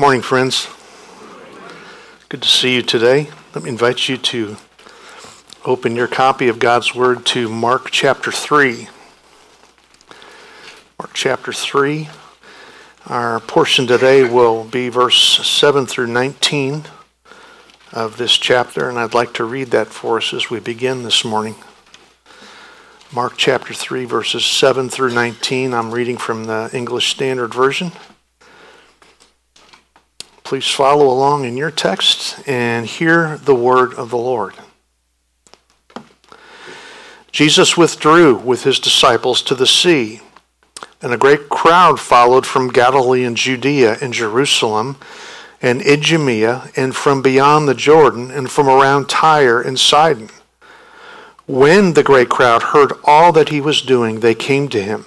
Morning, friends. Good to see you today. Let me invite you to open your copy of God's Word to Mark chapter 3. Mark chapter 3. Our portion today will be verse 7 through 19 of this chapter, and I'd like to read that for us as we begin this morning. Mark chapter 3, verses 7 through 19. I'm reading from the English Standard Version. Please follow along in your text and hear the word of the Lord. Jesus withdrew with his disciples to the sea, and a great crowd followed from Galilee and Judea and Jerusalem and Idumea and from beyond the Jordan and from around Tyre and Sidon. When the great crowd heard all that he was doing, they came to him.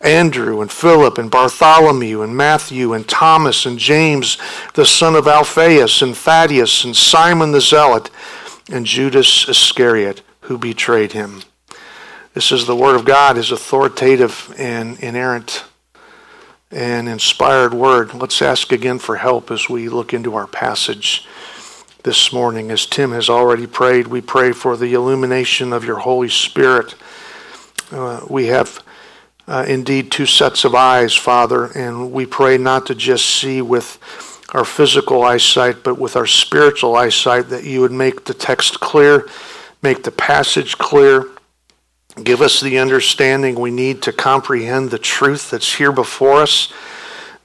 Andrew and Philip and Bartholomew and Matthew and Thomas and James, the son of Alphaeus and Thaddeus and Simon the Zealot and Judas Iscariot, who betrayed him. This is the Word of God, His authoritative and inerrant and inspired Word. Let's ask again for help as we look into our passage this morning. As Tim has already prayed, we pray for the illumination of your Holy Spirit. Uh, we have uh, indeed two sets of eyes, Father, and we pray not to just see with our physical eyesight, but with our spiritual eyesight, that you would make the text clear, make the passage clear, give us the understanding we need to comprehend the truth that's here before us.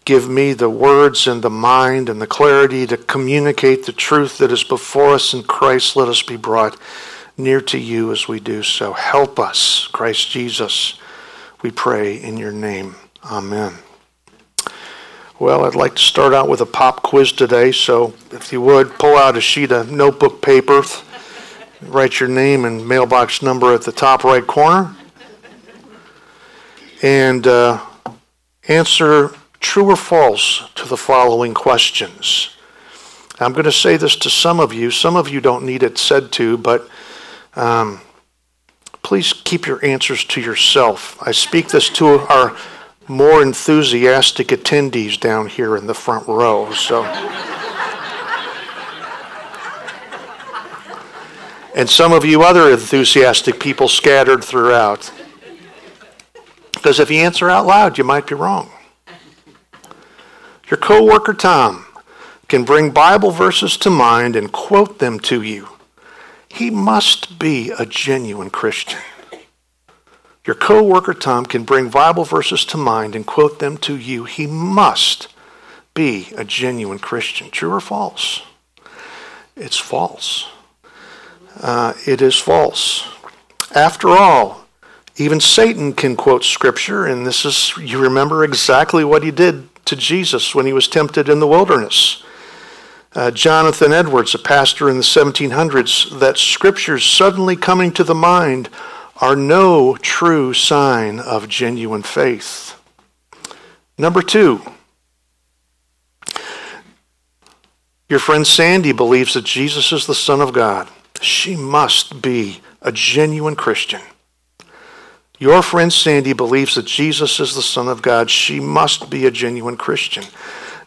Give me the words and the mind and the clarity to communicate the truth that is before us in Christ. Let us be brought near to you as we do so. Help us, Christ Jesus we pray in your name. Amen. Well, I'd like to start out with a pop quiz today, so if you would, pull out a sheet of notebook paper, write your name and mailbox number at the top right corner, and uh, answer true or false to the following questions. I'm going to say this to some of you. Some of you don't need it said to, but um, please keep your answers to yourself. I speak this to our more enthusiastic attendees down here in the front row. So. and some of you other enthusiastic people scattered throughout. Because if you answer out loud, you might be wrong. Your coworker Tom can bring Bible verses to mind and quote them to you he must be a genuine Christian. Your coworker Tom can bring Bible verses to mind and quote them to you. He must be a genuine Christian. True or false? It's false. Uh, it is false. After all, even Satan can quote Scripture, and this is, you remember exactly what he did to Jesus when he was tempted in the wilderness uh, Jonathan Edwards, a pastor in the 1700s, that scriptures suddenly coming to the mind are no true sign of genuine faith. Number two, your friend Sandy believes that Jesus is the Son of God. She must be a genuine Christian. Your friend Sandy believes that Jesus is the Son of God. She must be a genuine Christian.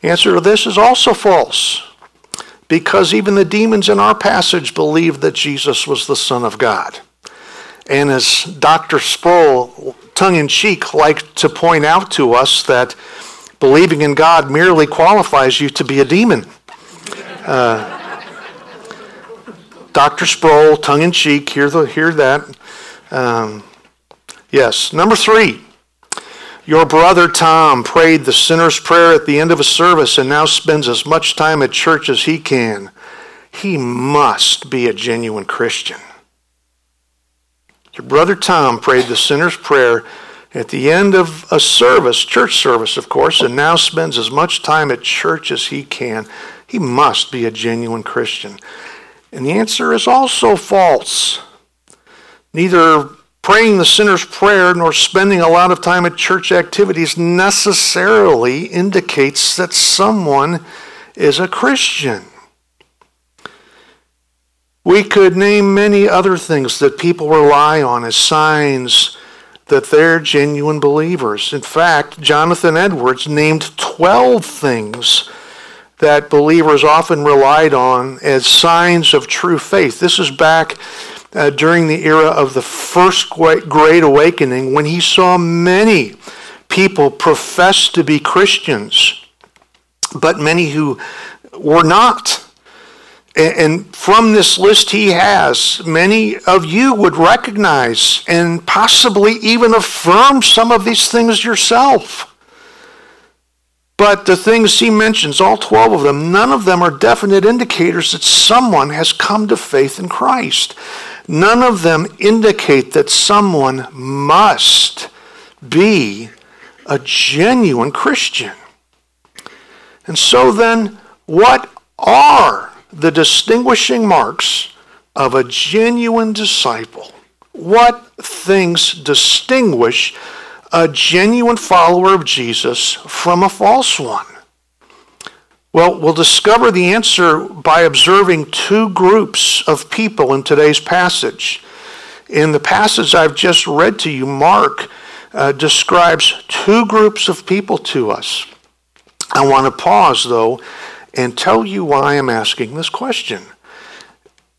The answer to this is also false because even the demons in our passage believed that Jesus was the Son of God. And as Dr. Sproul, tongue in cheek, liked to point out to us, that believing in God merely qualifies you to be a demon. Uh, Dr. Sproul, tongue in cheek, hear, the, hear that. Um, yes. Number three, your brother Tom prayed the sinner's prayer at the end of a service and now spends as much time at church as he can. He must be a genuine Christian. Your brother Tom prayed the sinner's prayer at the end of a service, church service, of course, and now spends as much time at church as he can. He must be a genuine Christian. And the answer is also false. Neither praying the sinner's prayer nor spending a lot of time at church activities necessarily indicates that someone is a Christian. We could name many other things that people rely on as signs that they're genuine believers. In fact, Jonathan Edwards named 12 things that believers often relied on as signs of true faith. This is back uh, during the era of the first Great Awakening when he saw many people profess to be Christians, but many who were not. And from this list he has, many of you would recognize and possibly even affirm some of these things yourself. But the things he mentions, all 12 of them, none of them are definite indicators that someone has come to faith in Christ. None of them indicate that someone must be a genuine Christian. And so then, what are the distinguishing marks of a genuine disciple. What things distinguish a genuine follower of Jesus from a false one? Well, we'll discover the answer by observing two groups of people in today's passage. In the passage I've just read to you, Mark uh, describes two groups of people to us. I want to pause, though, and tell you why I'm asking this question.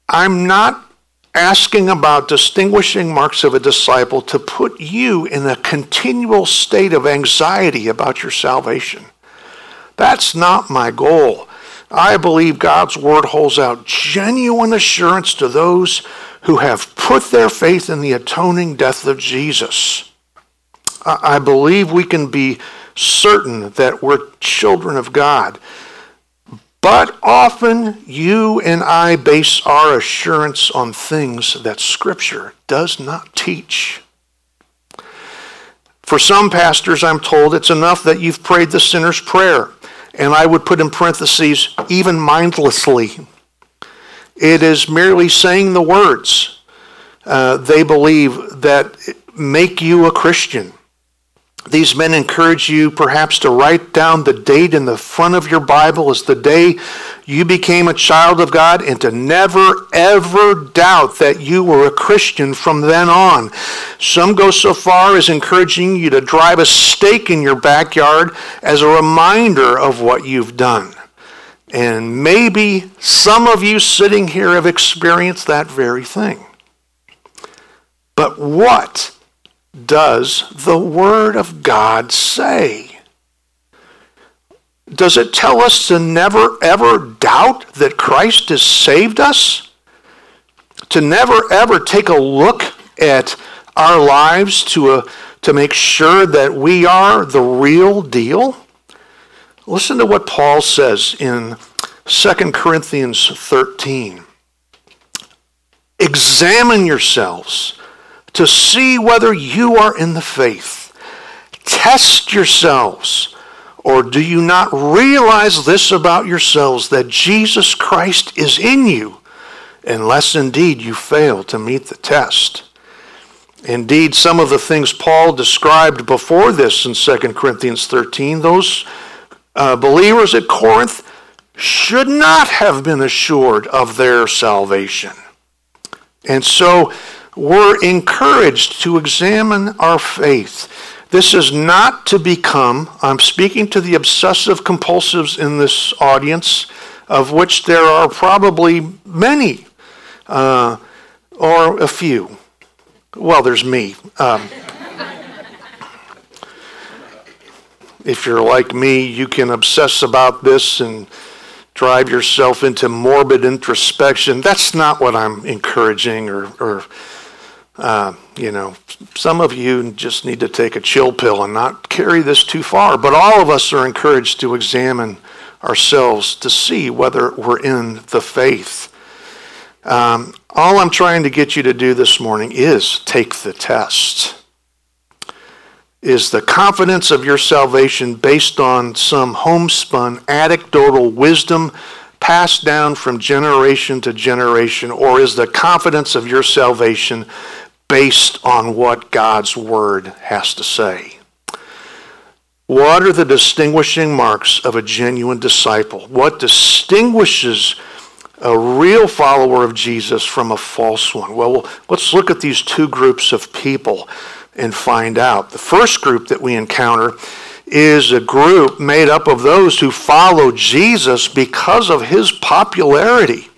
I'm not asking about distinguishing marks of a disciple to put you in a continual state of anxiety about your salvation. That's not my goal. I believe God's word holds out genuine assurance to those who have put their faith in the atoning death of Jesus. I believe we can be certain that we're children of God but often you and I base our assurance on things that Scripture does not teach. For some pastors, I'm told it's enough that you've prayed the sinner's prayer. And I would put in parentheses, even mindlessly. It is merely saying the words uh, they believe that make you a Christian. These men encourage you perhaps to write down the date in the front of your Bible as the day you became a child of God and to never ever doubt that you were a Christian from then on. Some go so far as encouraging you to drive a stake in your backyard as a reminder of what you've done. And maybe some of you sitting here have experienced that very thing. But what does the Word of God say? Does it tell us to never ever doubt that Christ has saved us? To never ever take a look at our lives to, a, uh, to make sure that we are the real deal? Listen to what Paul says in 2 Corinthians 13. Examine yourselves to see whether you are in the faith. Test yourselves. Or do you not realize this about yourselves that Jesus Christ is in you, unless indeed you fail to meet the test? Indeed, some of the things Paul described before this in 2 Corinthians 13, those uh, believers at Corinth should not have been assured of their salvation. And so we're encouraged to examine our faith. This is not to become, I'm speaking to the obsessive compulsives in this audience, of which there are probably many, uh, or a few. Well, there's me. Um, if you're like me, you can obsess about this and drive yourself into morbid introspection. That's not what I'm encouraging or, or uh, you know, some of you just need to take a chill pill and not carry this too far. But all of us are encouraged to examine ourselves to see whether we're in the faith. Um, all I'm trying to get you to do this morning is take the test. Is the confidence of your salvation based on some homespun anecdotal wisdom passed down from generation to generation, or is the confidence of your salvation based on what God's Word has to say? What are the distinguishing marks of a genuine disciple? What distinguishes a real follower of Jesus from a false one? Well, let's look at these two groups of people and find out. The first group that we encounter is a group made up of those who follow Jesus because of his popularity.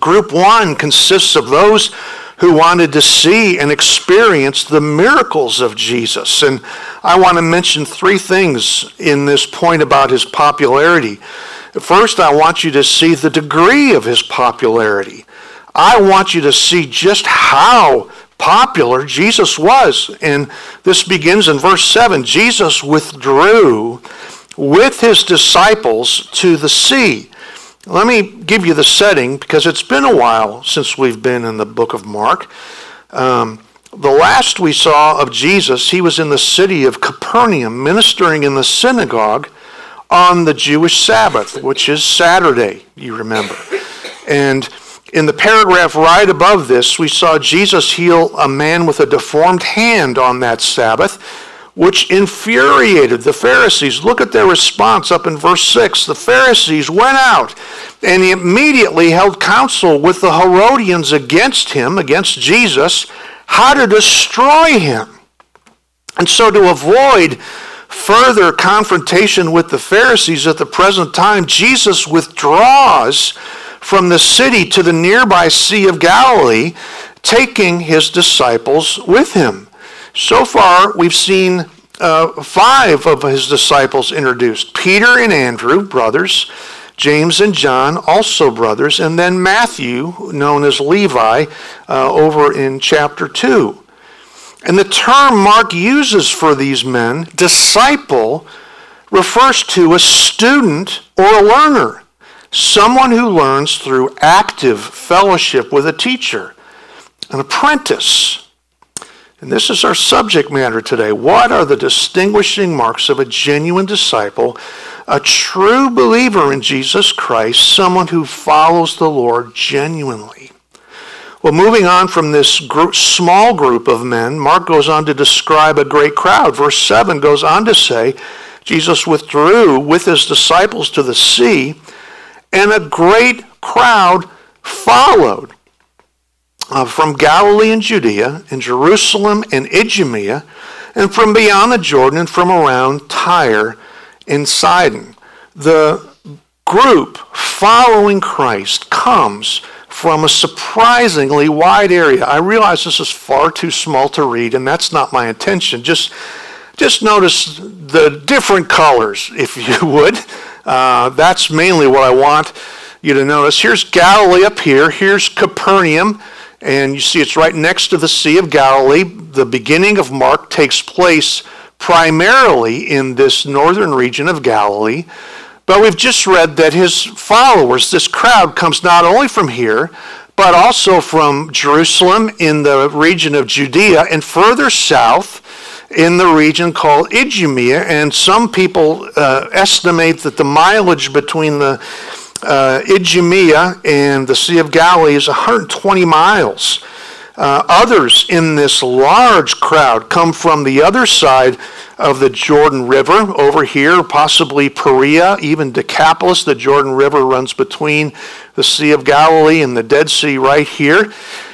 Group one consists of those who wanted to see and experience the miracles of Jesus. And I want to mention three things in this point about his popularity. First, I want you to see the degree of his popularity. I want you to see just how popular Jesus was. And this begins in verse 7. Jesus withdrew with his disciples to the sea. Let me give you the setting because it's been a while since we've been in the book of Mark. Um, the last we saw of Jesus, he was in the city of Capernaum ministering in the synagogue on the Jewish Sabbath, which is Saturday, you remember. And in the paragraph right above this, we saw Jesus heal a man with a deformed hand on that Sabbath which infuriated the Pharisees. Look at their response up in verse 6. The Pharisees went out and immediately held counsel with the Herodians against him, against Jesus, how to destroy him. And so, to avoid further confrontation with the Pharisees at the present time, Jesus withdraws from the city to the nearby Sea of Galilee, taking his disciples with him. So far, we've seen uh, five of his disciples introduced Peter and Andrew, brothers, James and John, also brothers, and then Matthew, known as Levi, uh, over in chapter 2. And the term Mark uses for these men, disciple, refers to a student or a learner, someone who learns through active fellowship with a teacher, an apprentice. And this is our subject matter today. What are the distinguishing marks of a genuine disciple, a true believer in Jesus Christ, someone who follows the Lord genuinely? Well, moving on from this group, small group of men, Mark goes on to describe a great crowd. Verse 7 goes on to say, Jesus withdrew with his disciples to the sea, and a great crowd followed uh, from Galilee and Judea, and Jerusalem and Idumea, and from beyond the Jordan, and from around Tyre and Sidon. The group following Christ comes from a surprisingly wide area. I realize this is far too small to read, and that's not my intention. Just, just notice the different colors, if you would. Uh, that's mainly what I want you to notice. Here's Galilee up here. Here's Capernaum. And you see it's right next to the Sea of Galilee. The beginning of Mark takes place primarily in this northern region of Galilee. But we've just read that his followers, this crowd, comes not only from here, but also from Jerusalem in the region of Judea and further south in the region called Idumea. And some people uh, estimate that the mileage between the uh, Idumea and the Sea of Galilee is 120 miles. Uh, others in this large crowd come from the other side of the Jordan River over here, possibly Perea, even Decapolis. The Jordan River runs between the Sea of Galilee and the Dead Sea right here.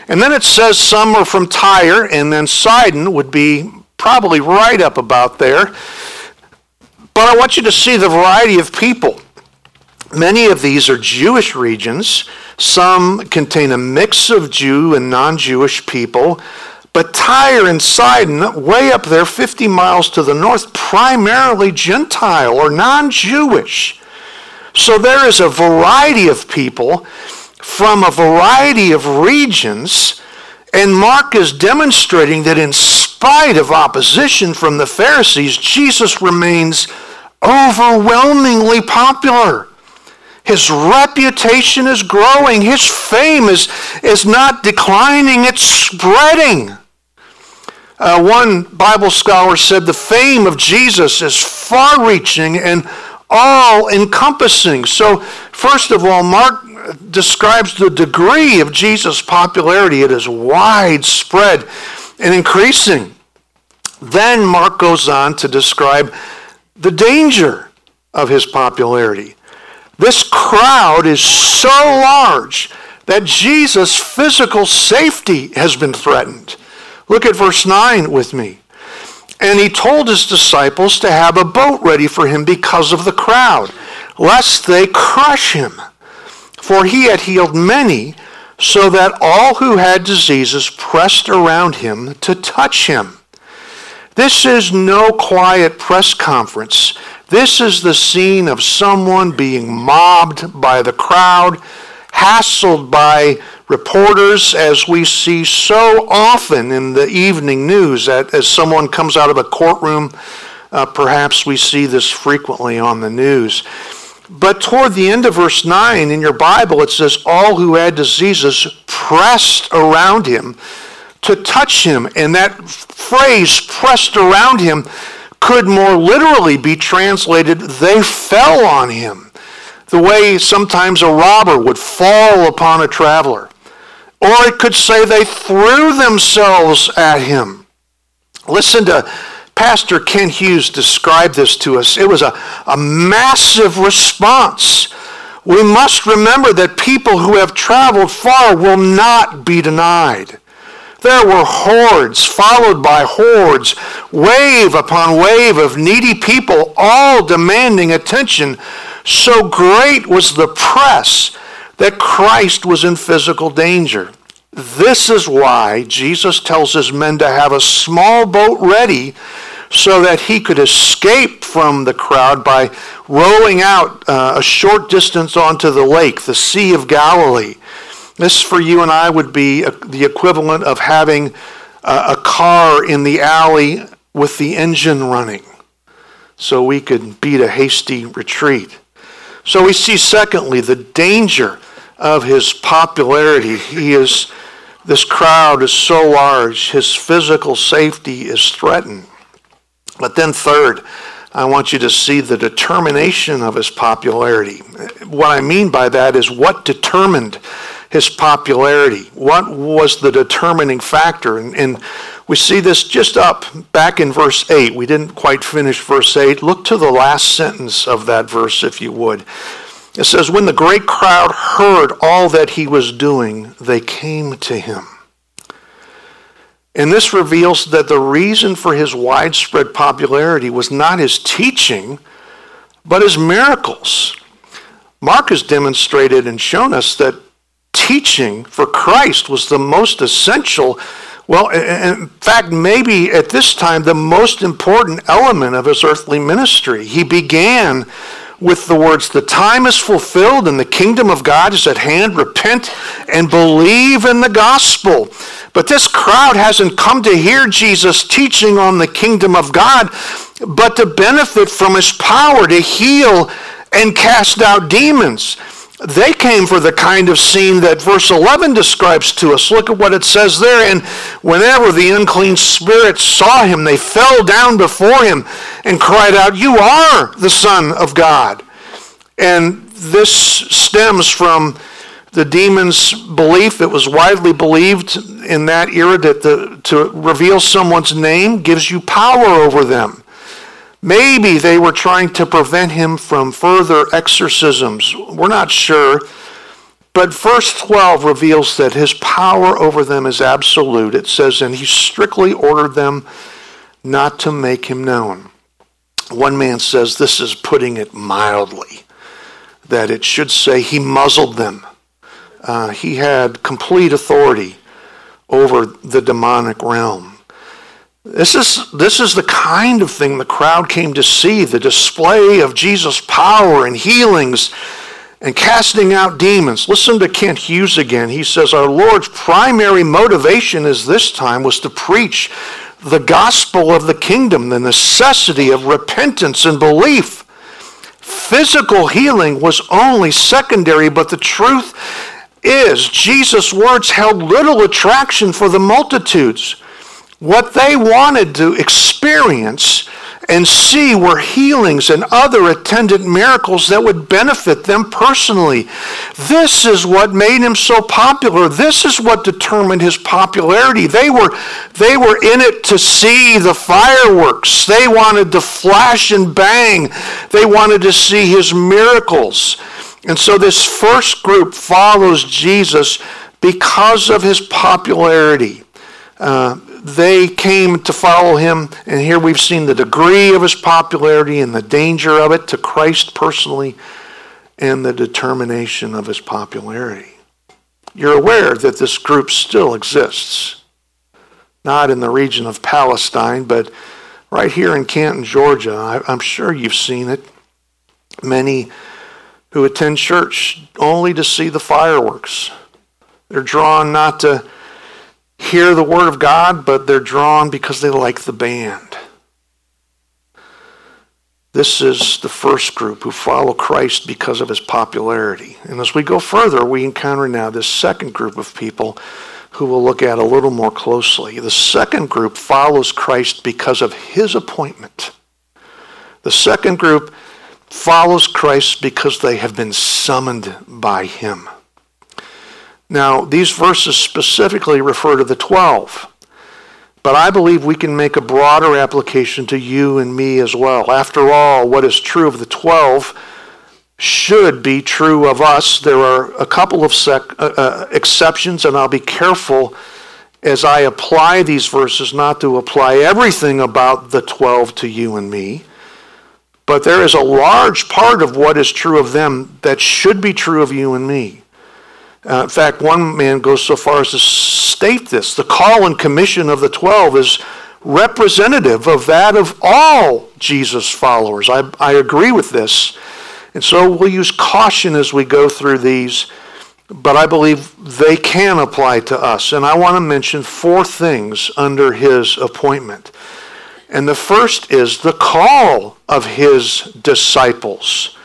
And then it says some are from Tyre, and then Sidon would be probably right up about there. But I want you to see the variety of people. Many of these are Jewish regions. Some contain a mix of Jew and non Jewish people. But Tyre and Sidon, way up there, 50 miles to the north, primarily Gentile or non Jewish. So there is a variety of people from a variety of regions, and Mark is demonstrating that in spite of opposition from the Pharisees, Jesus remains overwhelmingly popular. His reputation is growing. His fame is, is not declining, it's spreading. Uh, one Bible scholar said the fame of Jesus is far reaching and all encompassing. So, first of all, Mark describes the degree of Jesus' popularity. It is widespread and increasing. Then Mark goes on to describe the danger of his popularity. This crowd is so large that Jesus' physical safety has been threatened. Look at verse 9 with me. And he told his disciples to have a boat ready for him because of the crowd, lest they crush him. For he had healed many, so that all who had diseases pressed around him to touch him. This is no quiet press conference. This is the scene of someone being mobbed by the crowd, hassled by reporters, as we see so often in the evening news. That as someone comes out of a courtroom, uh, perhaps we see this frequently on the news. But toward the end of verse 9 in your Bible, it says, All who had diseases pressed around him to touch him. And that phrase, pressed around him, could more literally be translated, they fell on him. The way sometimes a robber would fall upon a traveler. Or it could say they threw themselves at him. Listen to Pastor Kent Hughes describe this to us. It was a, a massive response. We must remember that people who have traveled far will not be denied. There were hordes followed by hordes, wave upon wave of needy people, all demanding attention. So great was the press that Christ was in physical danger. This is why Jesus tells his men to have a small boat ready so that he could escape from the crowd by rowing out uh, a short distance onto the lake, the Sea of Galilee. This, for you and I, would be the equivalent of having a, a car in the alley with the engine running so we could beat a hasty retreat. So we see, secondly, the danger of his popularity. He is, this crowd is so large, his physical safety is threatened. But then, third, I want you to see the determination of his popularity. What I mean by that is what determined his popularity? What was the determining factor? And, and, we see this just up back in verse 8. We didn't quite finish verse 8. Look to the last sentence of that verse, if you would. It says, When the great crowd heard all that he was doing, they came to him. And this reveals that the reason for his widespread popularity was not his teaching, but his miracles. Mark has demonstrated and shown us that teaching for Christ was the most essential, well, in fact, maybe at this time, the most important element of his earthly ministry. He began with the words, The time is fulfilled and the kingdom of God is at hand. Repent and believe in the gospel. But this crowd hasn't come to hear Jesus teaching on the kingdom of God, but to benefit from his power to heal and cast out demons. They came for the kind of scene that verse 11 describes to us. Look at what it says there. And whenever the unclean spirits saw him, they fell down before him and cried out, You are the Son of God. And this stems from the demon's belief. It was widely believed in that era that the, to reveal someone's name gives you power over them. Maybe they were trying to prevent him from further exorcisms. We're not sure. But verse 12 reveals that his power over them is absolute. It says, and he strictly ordered them not to make him known. One man says this is putting it mildly, that it should say he muzzled them. Uh, he had complete authority over the demonic realm. This is, this is the kind of thing the crowd came to see the display of Jesus' power and healings and casting out demons. Listen to Kent Hughes again. He says, Our Lord's primary motivation is this time was to preach the gospel of the kingdom, the necessity of repentance and belief. Physical healing was only secondary, but the truth is Jesus' words held little attraction for the multitudes. What they wanted to experience and see were healings and other attendant miracles that would benefit them personally. This is what made him so popular. This is what determined his popularity. They were, they were in it to see the fireworks. They wanted to flash and bang. They wanted to see his miracles. And so this first group follows Jesus because of his popularity. Uh, they came to follow him, and here we've seen the degree of his popularity and the danger of it to Christ personally and the determination of his popularity. You're aware that this group still exists, not in the region of Palestine, but right here in Canton, Georgia. I'm sure you've seen it. Many who attend church only to see the fireworks. They're drawn not to hear the Word of God, but they're drawn because they like the band. This is the first group who follow Christ because of his popularity. And as we go further, we encounter now this second group of people who we'll look at a little more closely. The second group follows Christ because of his appointment. The second group follows Christ because they have been summoned by him. Now, these verses specifically refer to the 12, but I believe we can make a broader application to you and me as well. After all, what is true of the 12 should be true of us. There are a couple of sec- uh, uh, exceptions, and I'll be careful as I apply these verses not to apply everything about the 12 to you and me. But there is a large part of what is true of them that should be true of you and me. Uh, in fact, one man goes so far as to state this the call and commission of the twelve is representative of that of all Jesus followers. I, I agree with this. And so we'll use caution as we go through these, but I believe they can apply to us. And I want to mention four things under his appointment. And the first is the call of his disciples.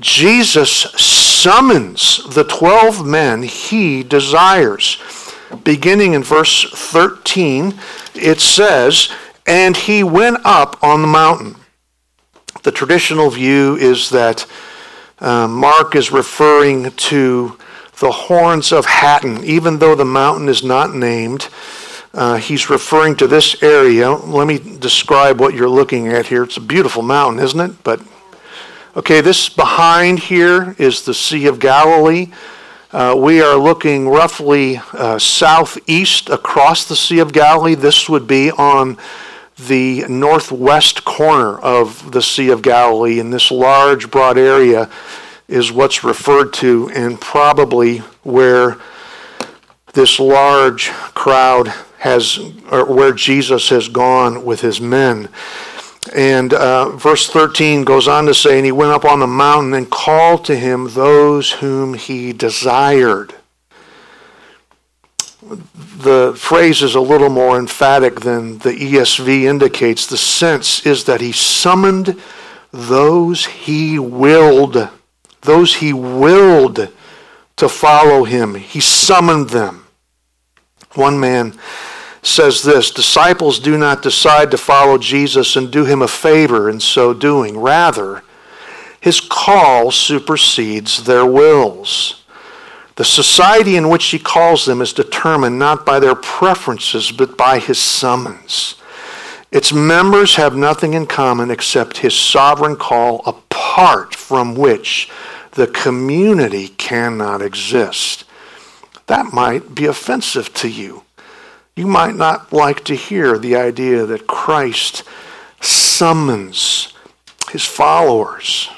Jesus summons the 12 men he desires. Beginning in verse 13, it says, And he went up on the mountain. The traditional view is that uh, Mark is referring to the horns of Hattin. even though the mountain is not named. Uh, he's referring to this area. Let me describe what you're looking at here. It's a beautiful mountain, isn't it? But Okay, this behind here is the Sea of Galilee. Uh, we are looking roughly uh, southeast across the Sea of Galilee. This would be on the northwest corner of the Sea of Galilee, and this large, broad area is what's referred to, and probably where this large crowd has, or where Jesus has gone with his men. And uh, verse 13 goes on to say, And he went up on the mountain and called to him those whom he desired. The phrase is a little more emphatic than the ESV indicates. The sense is that he summoned those he willed, those he willed to follow him. He summoned them. One man says this Disciples do not decide to follow Jesus and do him a favor in so doing. Rather, his call supersedes their wills. The society in which he calls them is determined not by their preferences, but by his summons. Its members have nothing in common except his sovereign call, apart from which the community cannot exist. That might be offensive to you. You might not like to hear the idea that Christ summons his followers.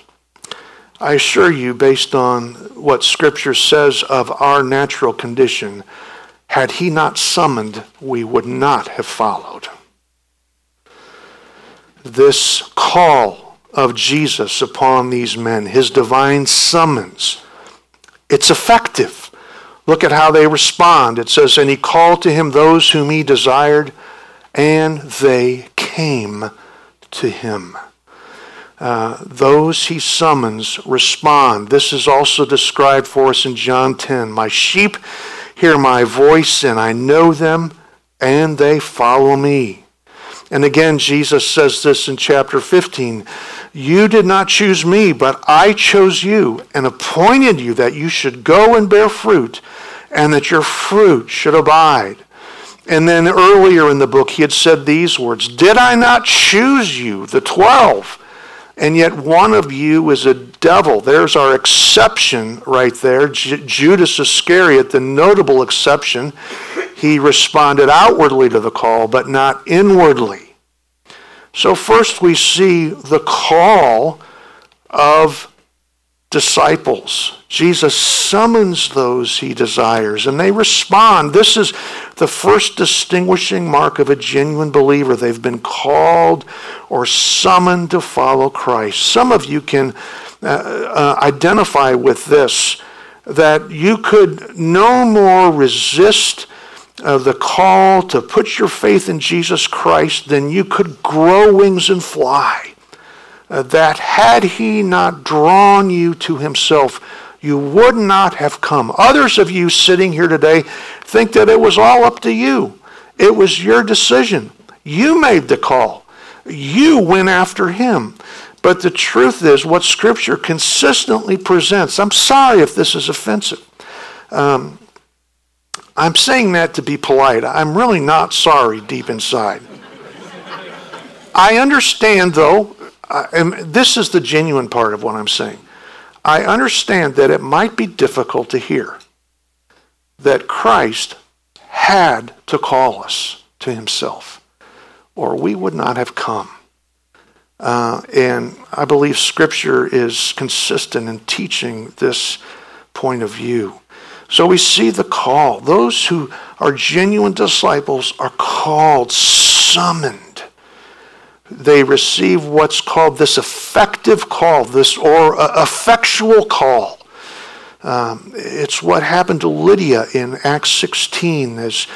I assure you, based on what Scripture says of our natural condition, had he not summoned, we would not have followed. this call of Jesus upon these men, his divine summons, it's effective. Look at how they respond. It says, And he called to him those whom he desired, and they came to him. Uh, those he summons respond. This is also described for us in John 10. My sheep hear my voice, and I know them, and they follow me. And again, Jesus says this in chapter 15 You did not choose me, but I chose you and appointed you that you should go and bear fruit, and that your fruit should abide. And then earlier in the book, he had said these words Did I not choose you, the twelve? And yet one of you is a devil. There's our exception right there. J- Judas Iscariot, the notable exception. He responded outwardly to the call, but not inwardly. So, first we see the call of disciples. Jesus summons those he desires, and they respond. This is the first distinguishing mark of a genuine believer. They've been called or summoned to follow Christ. Some of you can uh, uh, identify with this that you could no more resist uh, the call to put your faith in Jesus Christ then you could grow wings and fly. Uh, that had he not drawn you to himself, you would not have come. Others of you sitting here today think that it was all up to you. It was your decision. You made the call. You went after him. But the truth is, what Scripture consistently presents, I'm sorry if this is offensive. Um, I'm saying that to be polite. I'm really not sorry deep inside. I understand, though, and this is the genuine part of what I'm saying. I understand that it might be difficult to hear that Christ had to call us to himself, or we would not have come. Uh, and I believe Scripture is consistent in teaching this point of view. So we see the call. Those who are genuine disciples are called, summoned they receive what's called this effective call, this or uh, effectual call. Um, it's what happened to Lydia in Acts 16 as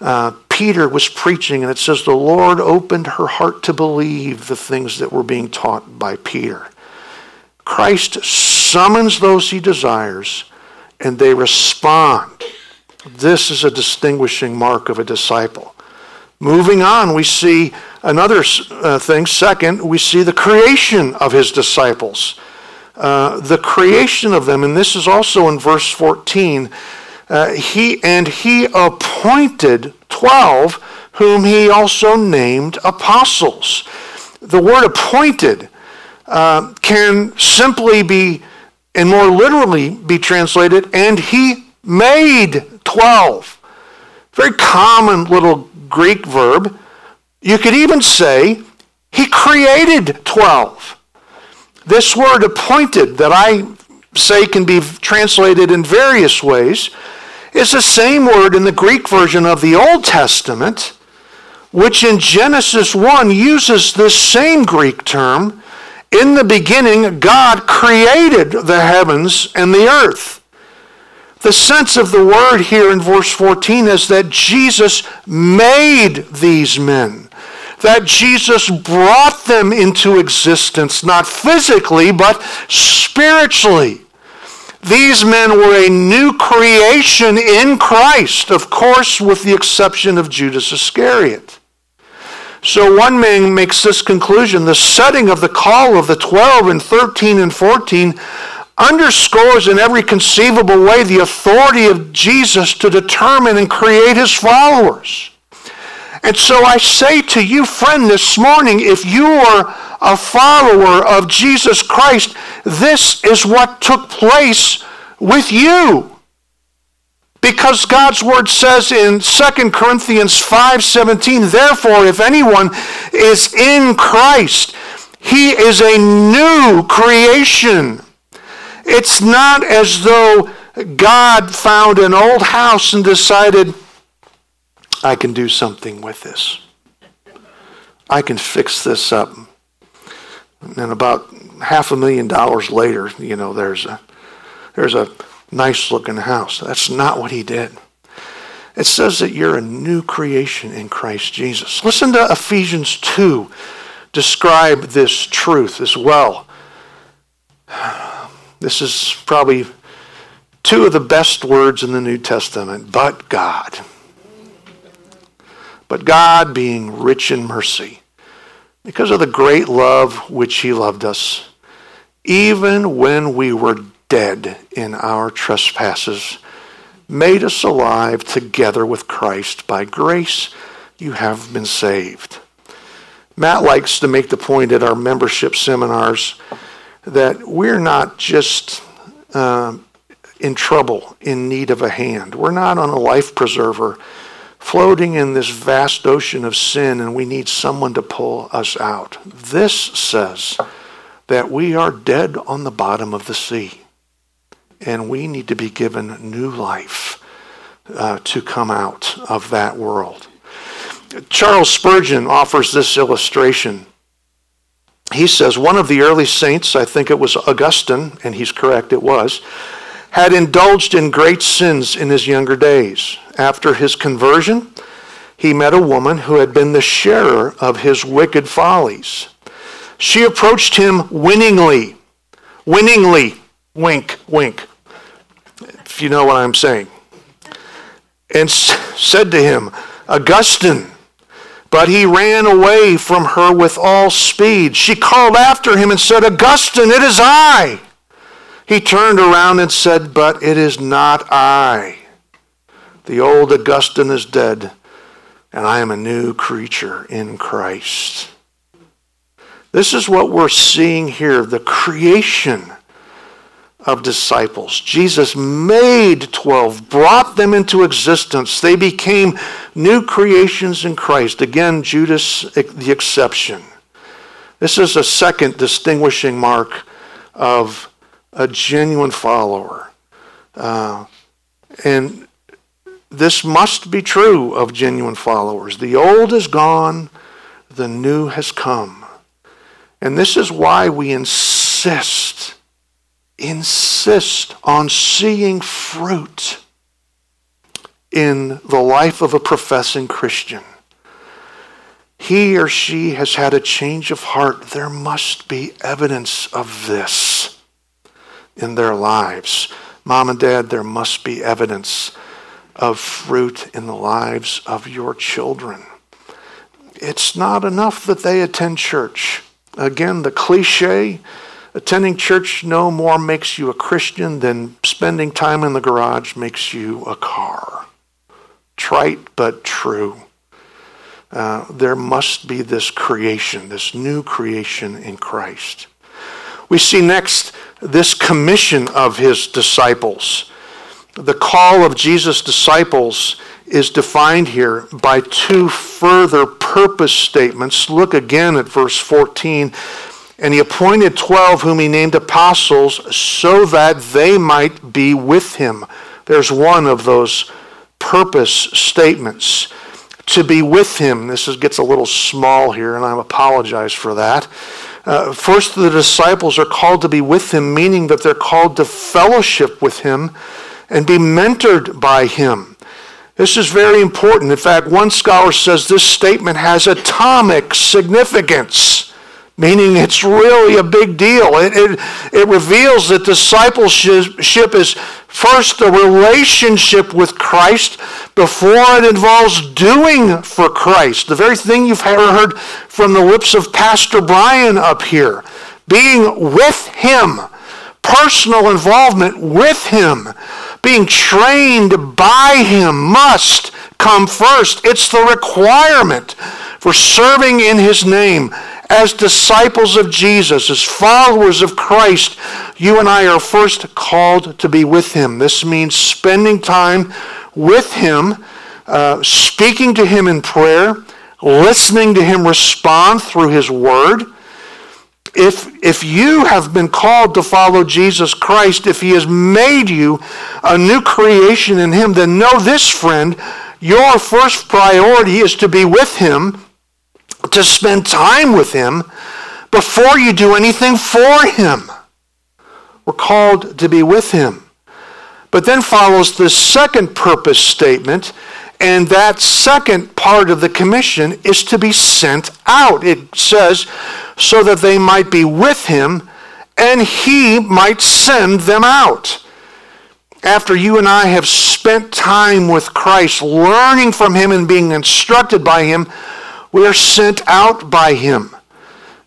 uh, Peter was preaching, and it says, The Lord opened her heart to believe the things that were being taught by Peter. Christ summons those he desires, and they respond. This is a distinguishing mark of a disciple. Moving on, we see another uh, thing. Second, we see the creation of his disciples. Uh, the creation of them, and this is also in verse 14. Uh, he and he appointed 12 whom he also named apostles. The word appointed uh, can simply be, and more literally be translated, and he made 12. Very common little Greek verb. You could even say he created 12. This word appointed that I say can be translated in various ways is the same word in the Greek version of the Old Testament, which in Genesis 1 uses this same Greek term. In the beginning, God created the heavens and the earth. The sense of the word here in verse 14 is that Jesus made these men, that Jesus brought them into existence, not physically, but spiritually. These men were a new creation in Christ, of course, with the exception of Judas Iscariot. So one man makes this conclusion the setting of the call of the 12 and 13 and 14 underscores in every conceivable way the authority of Jesus to determine and create his followers. And so I say to you, friend, this morning, if you are a follower of Jesus Christ, this is what took place with you. Because God's word says in 2 Corinthians 5:17, therefore if anyone is in Christ, he is a new creation. It's not as though God found an old house and decided, I can do something with this. I can fix this up And about half a million dollars later, you know, there's a, there's a nice looking house. That's not what he did. It says that you're a new creation in Christ Jesus. Listen to Ephesians 2 describe this truth as well. This is probably two of the best words in the New Testament, but God. But God, being rich in mercy, because of the great love which He loved us, even when we were dead in our trespasses, made us alive together with Christ. By grace you have been saved. Matt likes to make the point at our membership seminars that we're not just uh, in trouble, in need of a hand. We're not on a life preserver floating in this vast ocean of sin and we need someone to pull us out. This says that we are dead on the bottom of the sea and we need to be given new life uh, to come out of that world. Charles Spurgeon offers this illustration. He says one of the early saints, I think it was Augustine, and he's correct, it was, had indulged in great sins in his younger days. After his conversion, he met a woman who had been the sharer of his wicked follies. She approached him winningly, winningly, wink, wink, if you know what I'm saying, and said to him, Augustine, but he ran away from her with all speed. She called after him and said, Augustine, it is I. He turned around and said, But it is not I. The old Augustine is dead, and I am a new creature in Christ. This is what we're seeing here the creation of disciples. Jesus made 12, brought them into existence. They became new creations in Christ. Again, Judas, the exception. This is a second distinguishing mark of a genuine follower. Uh, and this must be true of genuine followers. The old is gone, the new has come. And this is why we insist insist on seeing fruit in the life of a professing Christian. He or she has had a change of heart. There must be evidence of this in their lives. Mom and dad, there must be evidence of fruit in the lives of your children. It's not enough that they attend church. Again, the cliche Attending church no more makes you a Christian than spending time in the garage makes you a car. Trite but true. Uh, there must be this creation, this new creation in Christ. We see next this commission of his disciples. The call of Jesus' disciples is defined here by two further purpose statements. Look again at verse 14. And he appointed 12 whom he named apostles so that they might be with him. There's one of those purpose statements. To be with him. This is, gets a little small here, and I apologize for that. Uh, first, the disciples are called to be with him, meaning that they're called to fellowship with him and be mentored by him. This is very important. In fact, one scholar says this statement has atomic significance meaning it's really a big deal. It, it, it reveals that discipleship is first a relationship with Christ before it involves doing for Christ. The very thing you've heard from the lips of Pastor Brian up here. Being with Him, personal involvement with Him, being trained by Him must come first. It's the requirement for serving in His name as disciples of Jesus, as followers of Christ, you and I are first called to be with Him. This means spending time with Him, uh, speaking to Him in prayer, listening to Him respond through His Word. If, if you have been called to follow Jesus Christ, if He has made you a new creation in Him, then know this, friend, your first priority is to be with Him to spend time with Him, before you do anything for him. We're called to be with him. But then follows the second purpose statement, and that second part of the commission is to be sent out. It says, so that they might be with him and he might send them out. After you and I have spent time with Christ, learning from him and being instructed by him, we are sent out by him.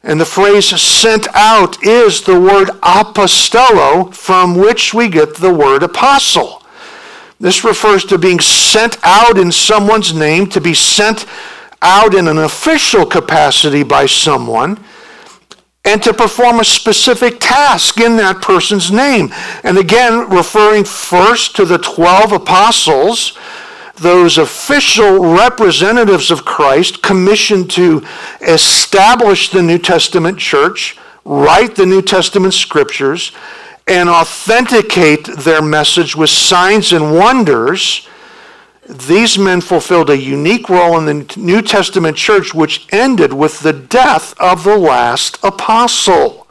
And the phrase sent out is the word apostello, from which we get the word apostle. This refers to being sent out in someone's name, to be sent out in an official capacity by someone and to perform a specific task in that person's name. And again, referring first to the 12 apostles, those official representatives of Christ commissioned to establish the New Testament church, write the New Testament scriptures, and authenticate their message with signs and wonders these men fulfilled a unique role in the New Testament church, which ended with the death of the last apostle.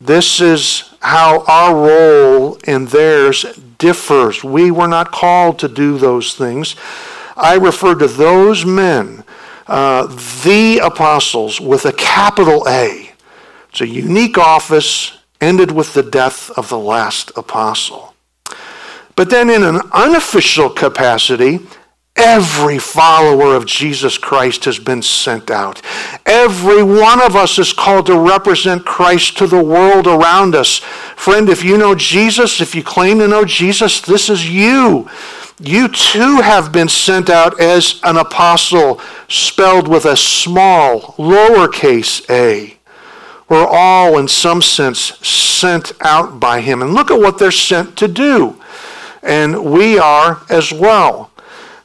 This is how our role and theirs differs. We were not called to do those things. I refer to those men, uh, the apostles, with a capital A. It's a unique office, ended with the death of the last apostle. But then, in an unofficial capacity, Every follower of Jesus Christ has been sent out. Every one of us is called to represent Christ to the world around us. Friend, if you know Jesus, if you claim to know Jesus, this is you. You too have been sent out as an apostle, spelled with a small, lowercase a. We're all, in some sense, sent out by him. And look at what they're sent to do and we are as well.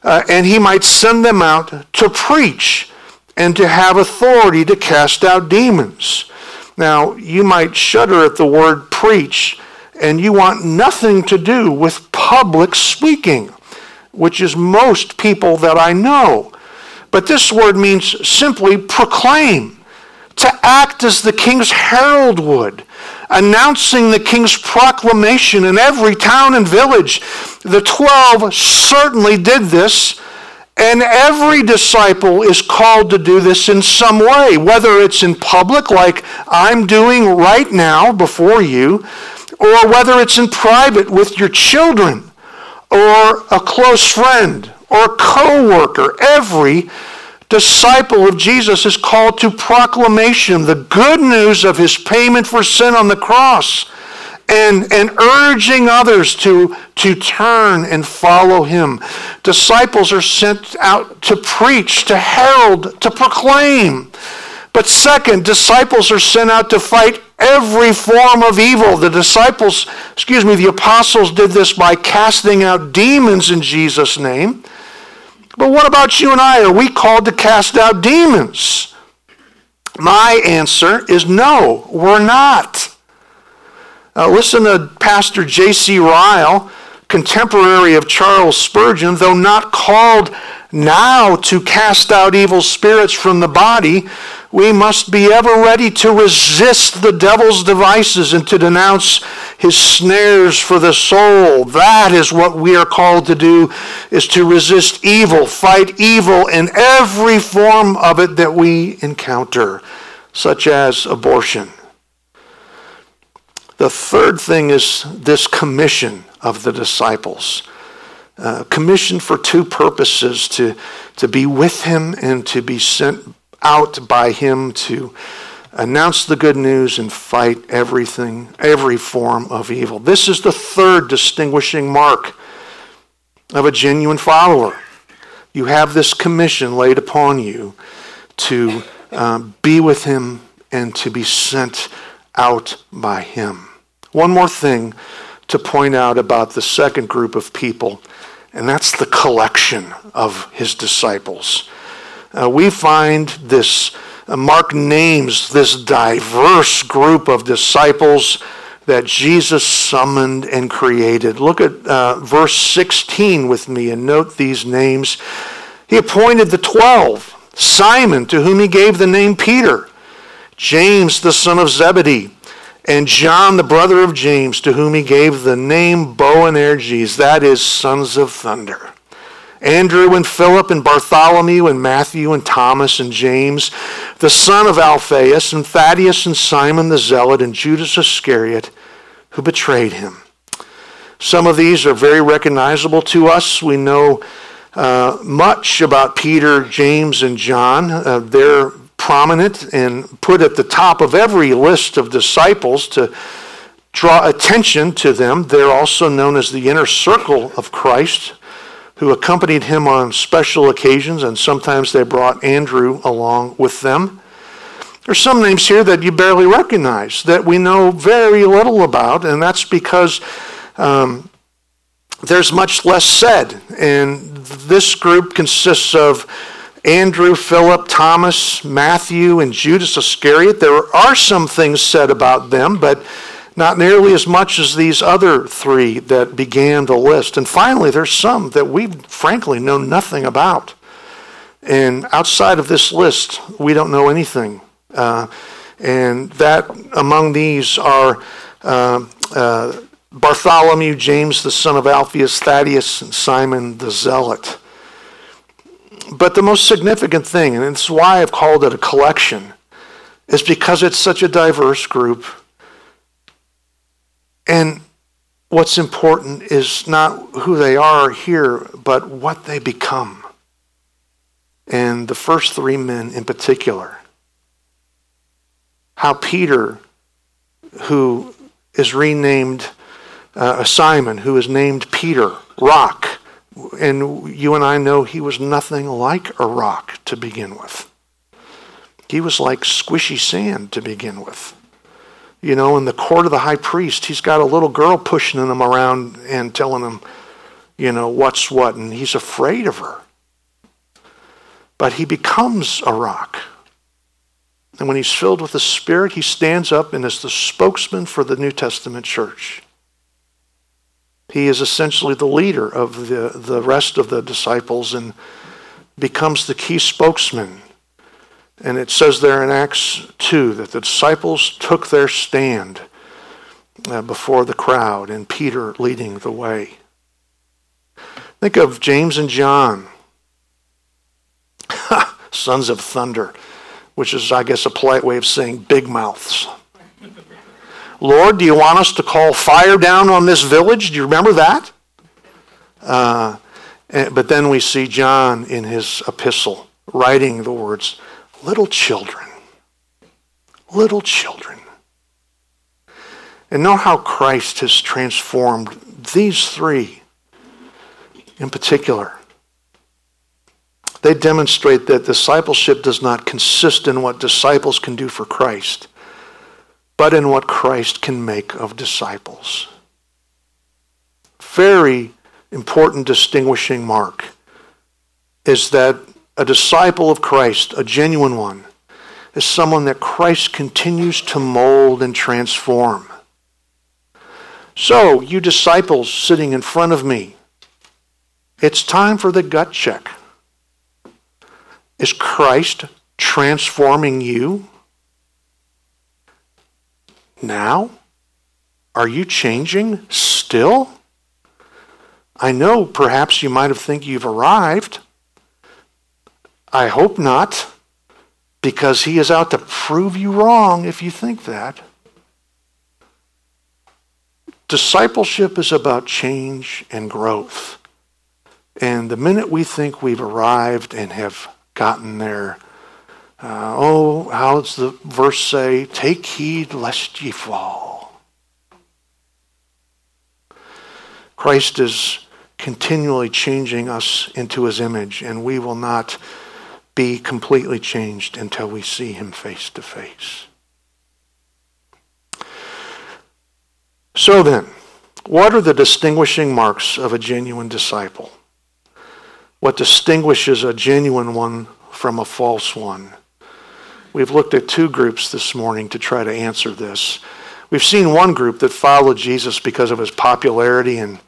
Uh, and he might send them out to preach and to have authority to cast out demons. Now, you might shudder at the word preach, and you want nothing to do with public speaking, which is most people that I know. But this word means simply proclaim, to act as the king's herald would, announcing the king's proclamation in every town and village. The twelve certainly did this, and every disciple is called to do this in some way, whether it's in public, like I'm doing right now before you, or whether it's in private with your children, or a close friend, or co worker. Every disciple of Jesus is called to proclamation, the good news of his payment for sin on the cross, and, and urging others to, to turn and follow him. Disciples are sent out to preach, to herald, to proclaim. But second, disciples are sent out to fight every form of evil. The disciples, excuse me, the apostles did this by casting out demons in Jesus' name. But what about you and I? Are we called to cast out demons? My answer is no, we're not. Uh, listen to Pastor J.C. Ryle, contemporary of Charles Spurgeon, though not called now to cast out evil spirits from the body, we must be ever ready to resist the devil's devices and to denounce his snares for the soul. That is what we are called to do is to resist evil, fight evil in every form of it that we encounter, such as abortion. The third thing is this commission of the disciples. Uh, commissioned for two purposes to, to be with him and to be sent out by him to announce the good news and fight everything, every form of evil. This is the third distinguishing mark of a genuine follower. You have this commission laid upon you to uh, be with him and to be sent out by him. One more thing to point out about the second group of people, and that's the collection of his disciples uh, we find this, uh, Mark names this diverse group of disciples that Jesus summoned and created. Look at uh, verse 16 with me and note these names. He appointed the twelve Simon, to whom he gave the name Peter, James the son of Zebedee, and John the brother of James, to whom he gave the name Boanerges, that is, sons of thunder. Andrew and Philip and Bartholomew and Matthew and Thomas and James, the son of Alphaeus, and Thaddeus and Simon the Zealot and Judas Iscariot, who betrayed him. Some of these are very recognizable to us. We know uh, much about Peter, James, and John. Uh, they're prominent and put at the top of every list of disciples to draw attention to them. They're also known as the inner circle of Christ, who accompanied him on special occasions, and sometimes they brought Andrew along with them. There's some names here that you barely recognize, that we know very little about, and that's because um, there's much less said. And this group consists of Andrew, Philip, Thomas, Matthew, and Judas Iscariot. There are some things said about them, but not nearly as much as these other three that began the list. And finally, there's some that we frankly know nothing about. And outside of this list, we don't know anything. Uh, and that among these are uh, uh, Bartholomew, James the son of Alphaeus, Thaddeus, and Simon the Zealot. But the most significant thing, and it's why I've called it a collection, is because it's such a diverse group. And what's important is not who they are here, but what they become. And the first three men in particular. How Peter, who is renamed uh, Simon, who is named Peter, rock. And you and I know he was nothing like a rock to begin with. He was like squishy sand to begin with. You know, in the court of the high priest, he's got a little girl pushing him around and telling him, you know, what's what, and he's afraid of her. But he becomes a rock. And when he's filled with the Spirit, he stands up and is the spokesman for the New Testament church. He is essentially the leader of the, the rest of the disciples and becomes the key spokesman. And it says there in Acts 2 that the disciples took their stand uh, before the crowd and Peter leading the way. Think of James and John, sons of thunder, which is, I guess, a polite way of saying big mouths. Lord, do you want us to call fire down on this village? Do you remember that? Uh, but then we see John in his epistle writing the words, little children, little children. And know how Christ has transformed these three in particular. They demonstrate that discipleship does not consist in what disciples can do for Christ but in what Christ can make of disciples. Very important distinguishing mark is that a disciple of Christ, a genuine one, is someone that Christ continues to mold and transform. So, you disciples sitting in front of me, it's time for the gut check. Is Christ transforming you? Now? Are you changing still? I know perhaps you might have think you've arrived. I hope not, because he is out to prove you wrong if you think that. Discipleship is about change and growth. And the minute we think we've arrived and have gotten there, uh, oh, how does the verse say? Take heed lest ye fall. Christ is continually changing us into his image, and we will not be completely changed until we see him face to face. So then, what are the distinguishing marks of a genuine disciple? What distinguishes a genuine one from a false one? We've looked at two groups this morning to try to answer this. We've seen one group that followed Jesus because of his popularity, and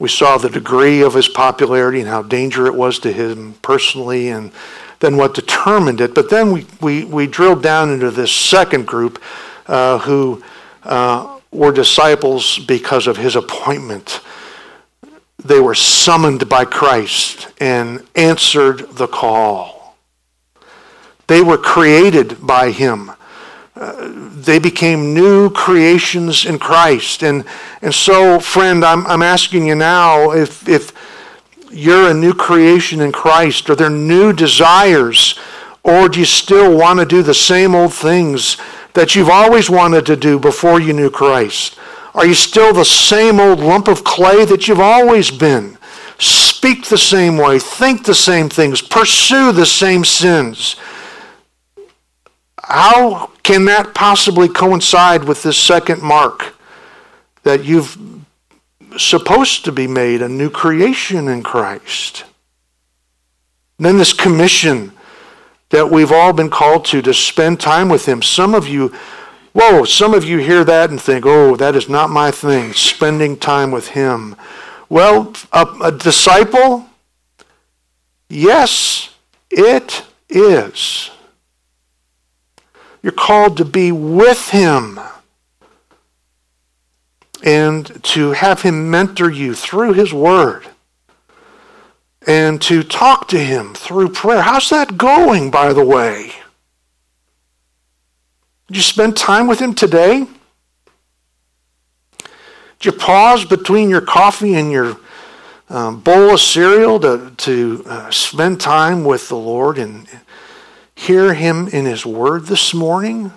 we saw the degree of his popularity and how dangerous it was to him personally, and then what determined it. But then we, we, we drilled down into this second group uh, who uh, were disciples because of his appointment. They were summoned by Christ and answered the call. They were created by him. Uh, they became new creations in Christ. And, and so, friend, I'm, I'm asking you now if, if you're a new creation in Christ? Are there new desires? Or do you still want to do the same old things that you've always wanted to do before you knew Christ? Are you still the same old lump of clay that you've always been? Speak the same way, think the same things, pursue the same sins. How can that possibly coincide with this second mark that you've supposed to be made a new creation in Christ. And then this commission that we've all been called to to spend time with Him. Some of you, whoa, some of you hear that and think, oh, that is not my thing, spending time with Him. Well, a, a disciple, yes, it is. You're called to be with Him and to have him mentor you through his word and to talk to him through prayer. How's that going, by the way? Did you spend time with him today? Did you pause between your coffee and your um, bowl of cereal to, to uh, spend time with the Lord and hear him in his word this morning?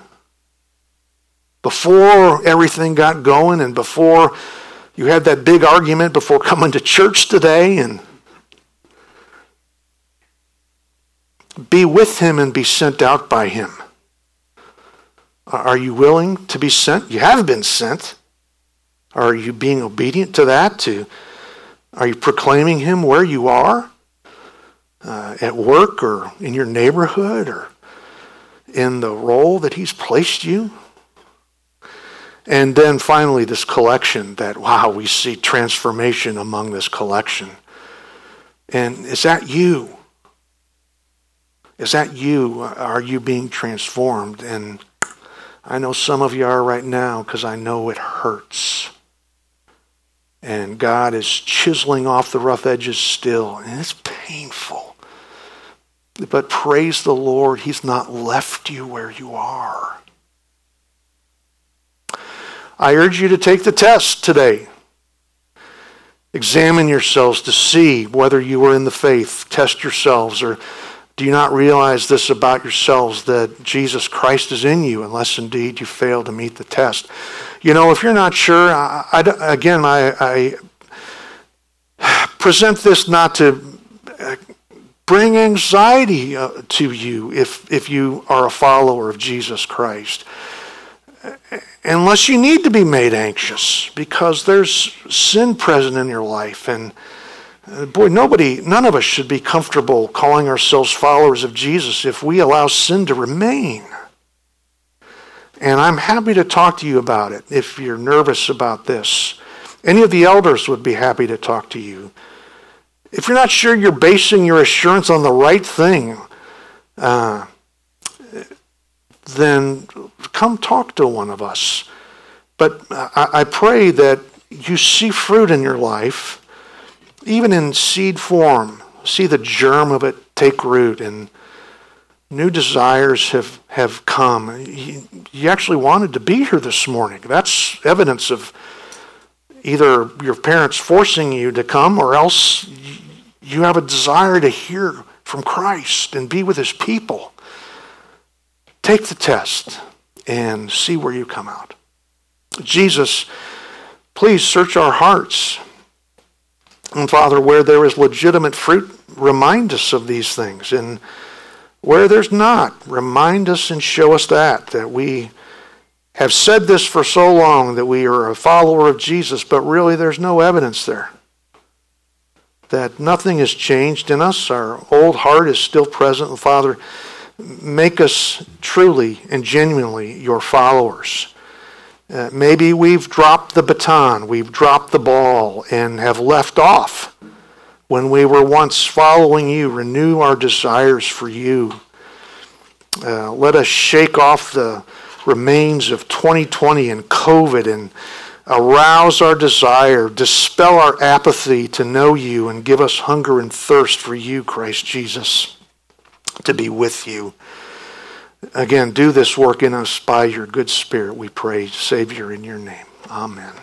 before everything got going and before you had that big argument before coming to church today and be with him and be sent out by him. Are you willing to be sent? You have been sent. Are you being obedient to that? To are you proclaiming him where you are? Uh, at work or in your neighborhood or in the role that he's placed you? And then finally, this collection that, wow, we see transformation among this collection. And is that you? Is that you? Are you being transformed? And I know some of you are right now because I know it hurts. And God is chiseling off the rough edges still. And it's painful. But praise the Lord, He's not left you where you are. I urge you to take the test today. Examine yourselves to see whether you are in the faith. Test yourselves. Or do you not realize this about yourselves that Jesus Christ is in you, unless indeed you fail to meet the test? You know, if you're not sure, I, I, again, I, I present this not to bring anxiety uh, to you if, if you are a follower of Jesus Christ unless you need to be made anxious because there's sin present in your life. And uh, boy, nobody, none of us should be comfortable calling ourselves followers of Jesus if we allow sin to remain. And I'm happy to talk to you about it if you're nervous about this. Any of the elders would be happy to talk to you. If you're not sure you're basing your assurance on the right thing, uh, then come talk to one of us. But I, I pray that you see fruit in your life, even in seed form. See the germ of it take root and new desires have, have come. You, you actually wanted to be here this morning. That's evidence of either your parents forcing you to come or else you have a desire to hear from Christ and be with his people. Take the test and see where you come out. Jesus, please search our hearts. And Father, where there is legitimate fruit, remind us of these things. And where there's not, remind us and show us that, that we have said this for so long that we are a follower of Jesus, but really there's no evidence there. That nothing has changed in us. Our old heart is still present. And Father, make us truly and genuinely your followers. Uh, maybe we've dropped the baton, we've dropped the ball, and have left off when we were once following you. Renew our desires for you. Uh, let us shake off the remains of 2020 and COVID and arouse our desire, dispel our apathy to know you, and give us hunger and thirst for you, Christ Jesus, to be with you. Again, do this work in us by your good Spirit, we pray, Savior, in your name. Amen.